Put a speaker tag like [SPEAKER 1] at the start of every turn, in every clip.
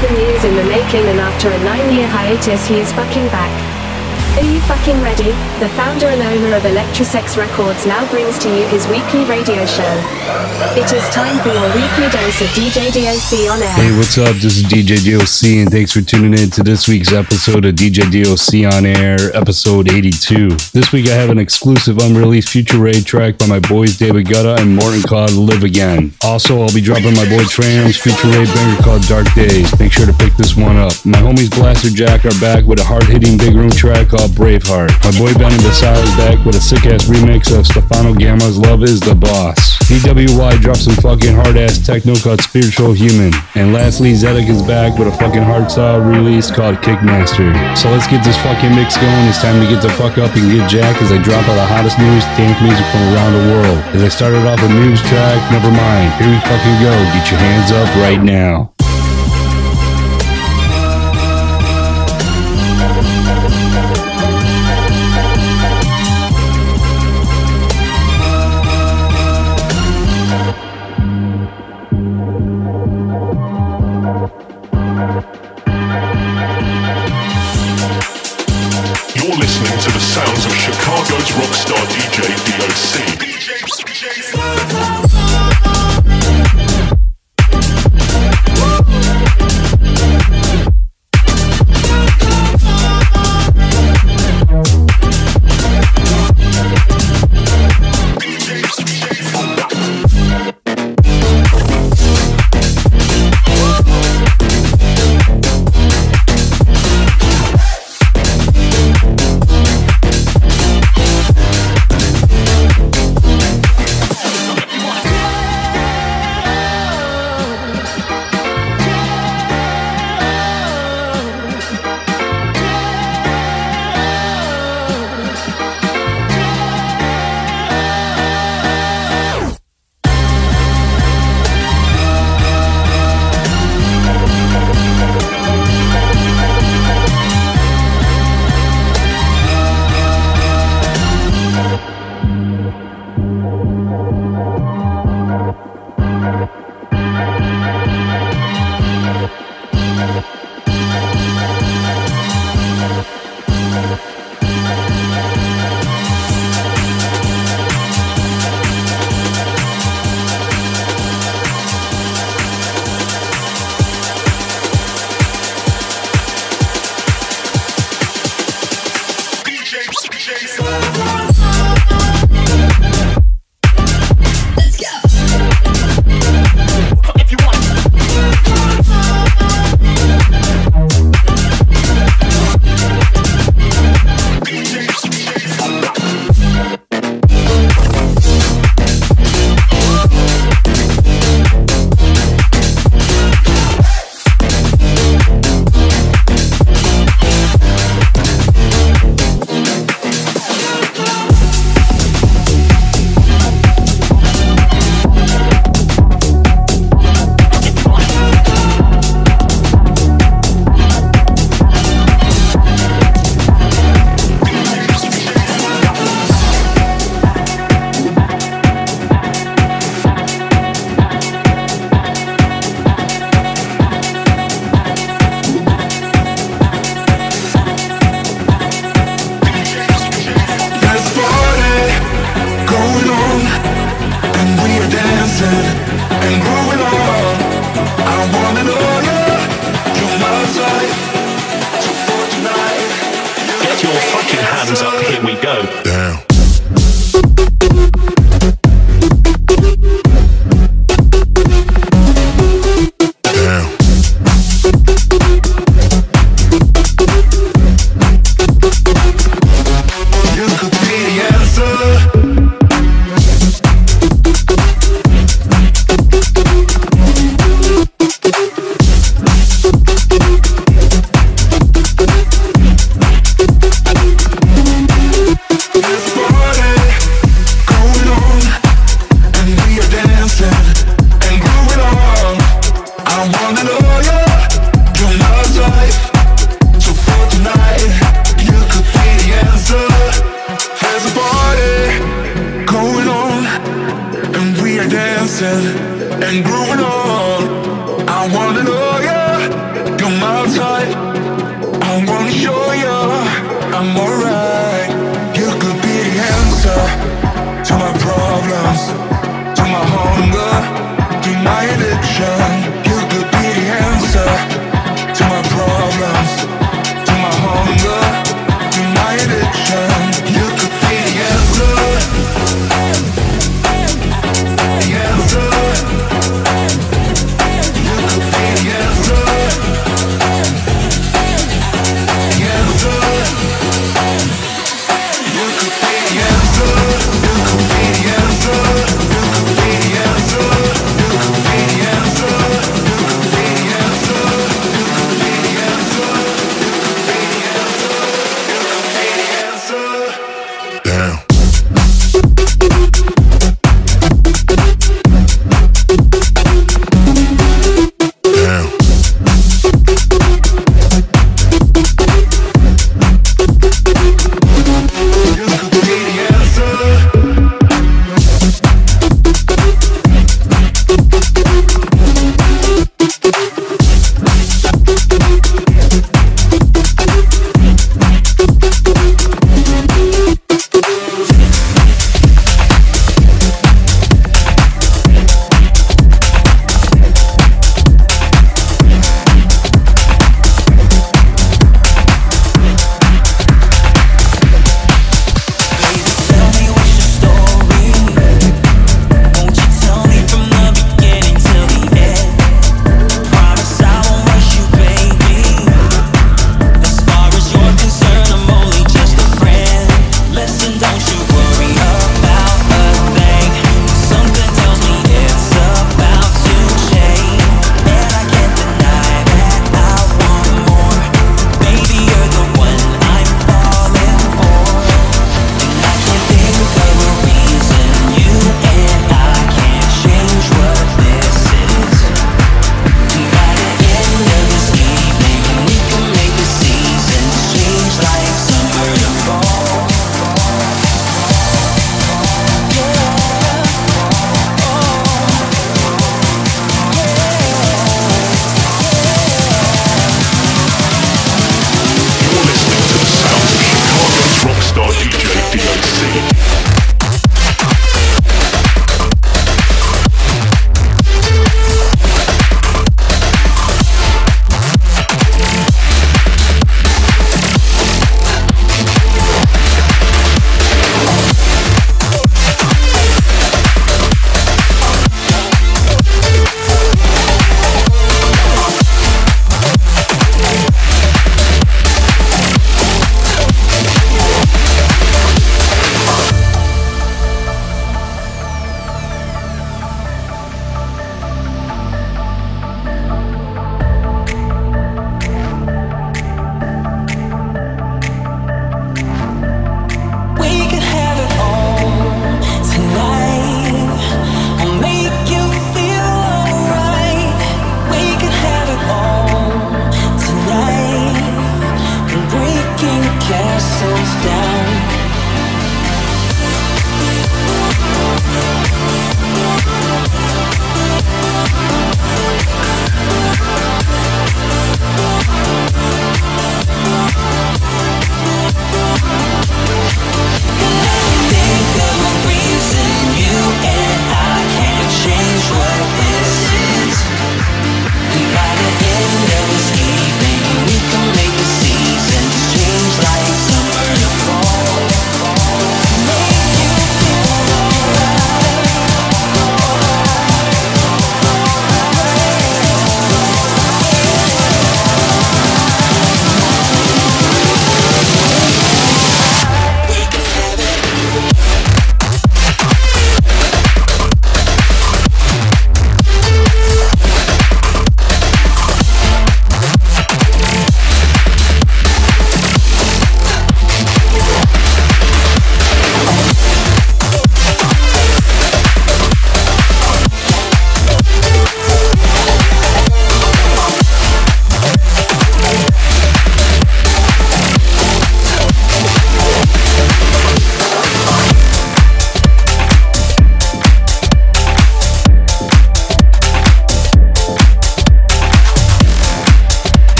[SPEAKER 1] seven years in the making and after a nine-year hiatus he is fucking back. Are you fucking ready? The founder and owner of Electrosex Records now brings to you his weekly radio show. It is time for your weekly dose of DJ DOC on air.
[SPEAKER 2] Hey, what's up? This is DJ DOC, and thanks for tuning in to this week's episode of DJ DOC on air, episode 82. This week I have an exclusive unreleased Future Rave track by my boys David Guetta and Morten called Live Again. Also, I'll be dropping my boy Tram's Future Rave banger called Dark Days. Make sure to pick this one up. My homies Blasterjaxx are back with a hard-hitting big room track called Braveheart. My boy Benny Basile is back with a sick-ass remix of Stefano Gamma's Love is the Boss. DWY dropped some fucking hard-ass techno called Spiritual Human. And lastly, Zedek is back with a fucking hardstyle release called Kickmaster. So let's get this fucking mix going. It's time to get the fuck up and get jacked as I drop all the hottest news, dance music from around the world. As I started off a news track, never mind. Here we fucking go. Get your hands up right now.
[SPEAKER 3] You're listening to the sounds of Chicago's rockstar DJ DOC.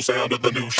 [SPEAKER 4] sound of the new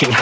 [SPEAKER 5] taking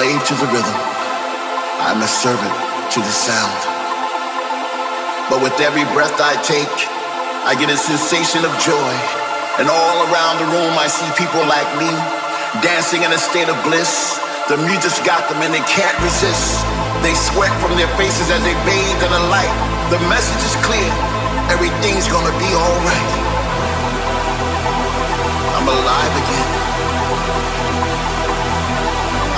[SPEAKER 5] slave to the rhythm. I'm a servant to the sound. But with every breath I take, I get a sensation of joy. And all around the room, I see people like me dancing in a state of bliss. The music's got them and they can't resist. They sweat from their faces as they bathe in the light. The message is clear. Everything's gonna be alright. I'm alive again.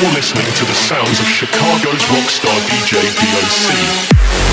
[SPEAKER 6] You're listening to the sounds of Chicago's rockstar DJ DOC.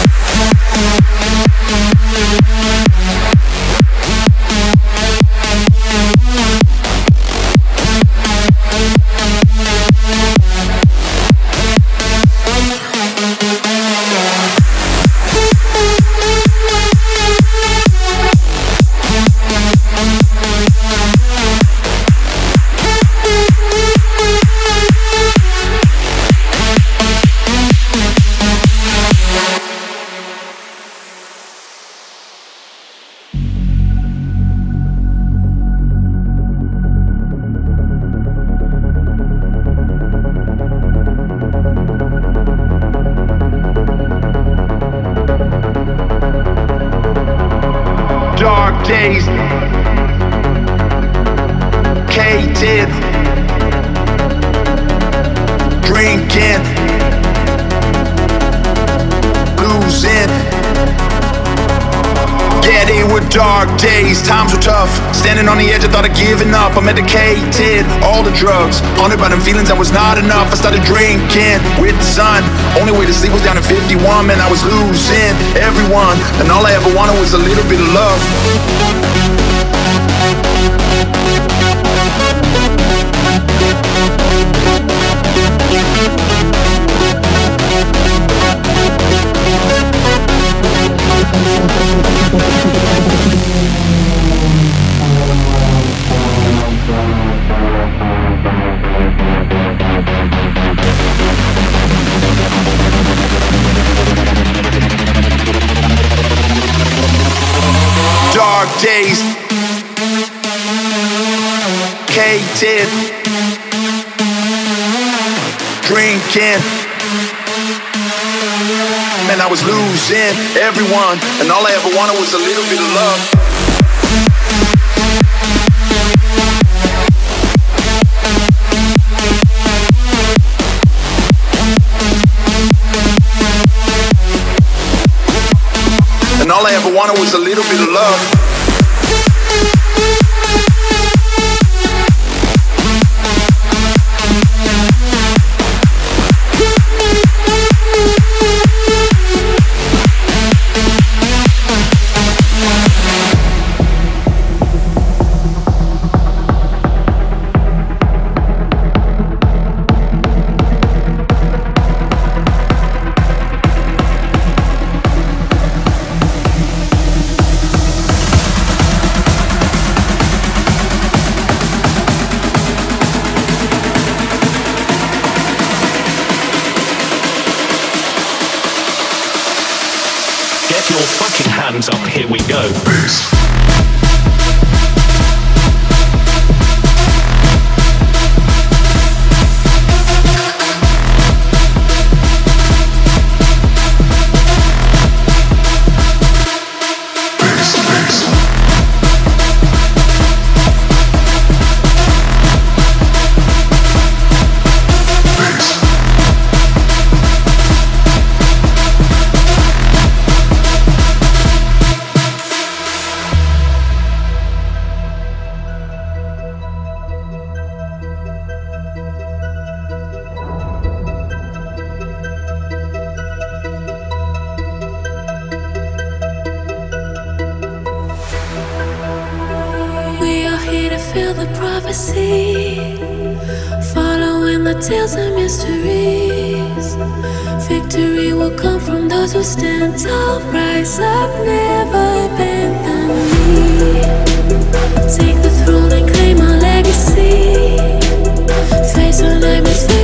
[SPEAKER 6] Cated. Drinking. Man, I was losing everyone, and all I ever wanted was a little bit of love. And all I ever wanted was a little bit of love.
[SPEAKER 7] Fill the prophecy, following the tales and mysteries. Victory will come from those who stand tall, rise up, never bend the knee. Take the throne and claim our legacy. Face our nightmares,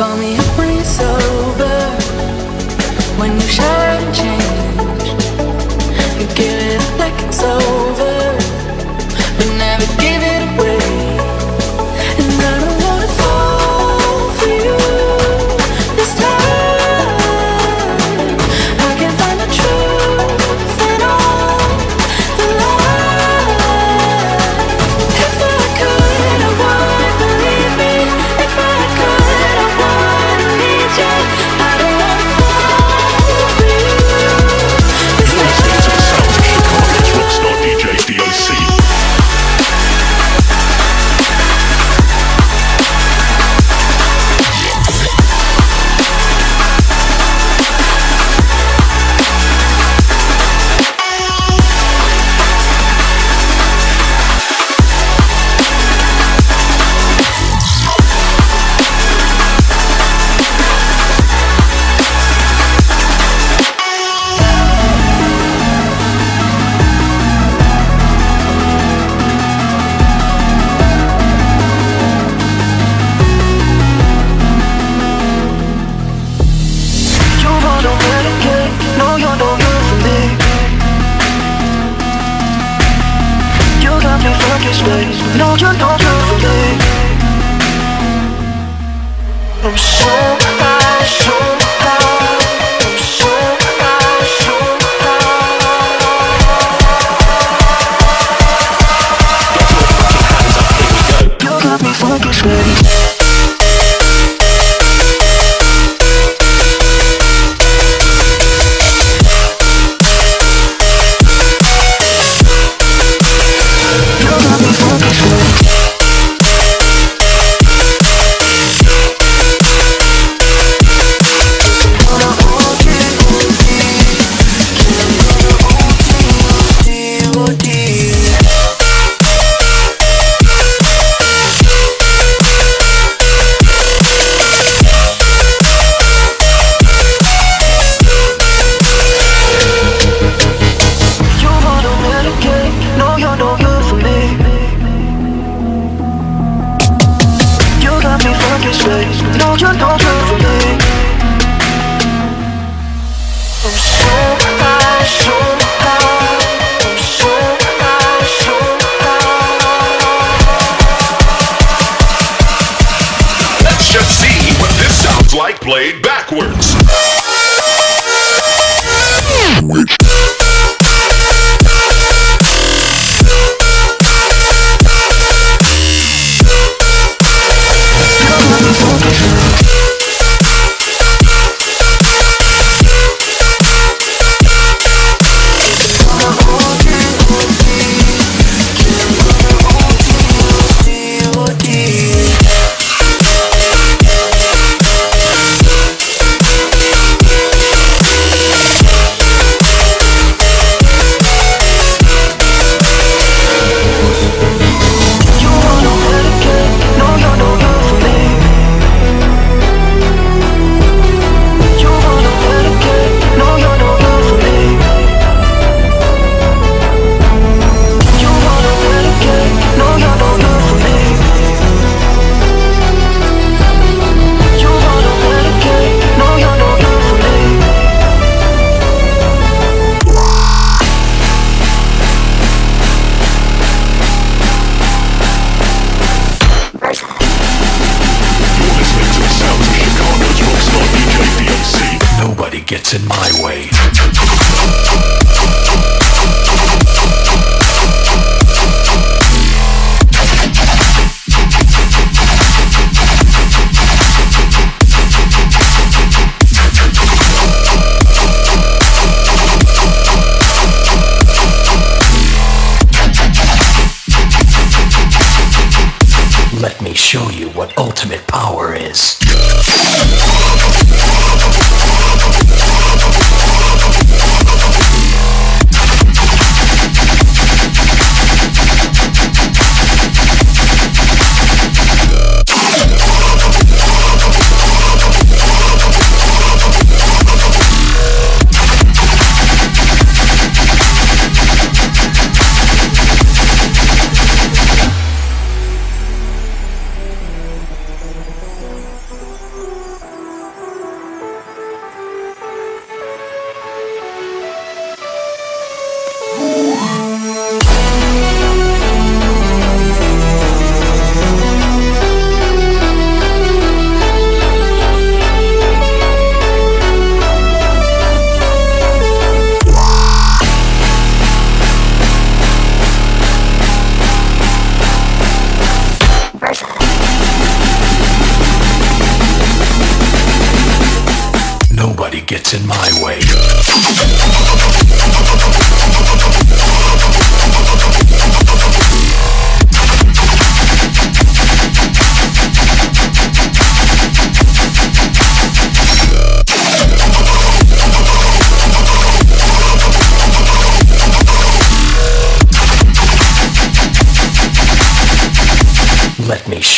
[SPEAKER 8] Call me a
[SPEAKER 9] brain sober when you shower and change.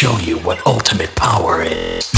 [SPEAKER 9] Show you what ultimate power is.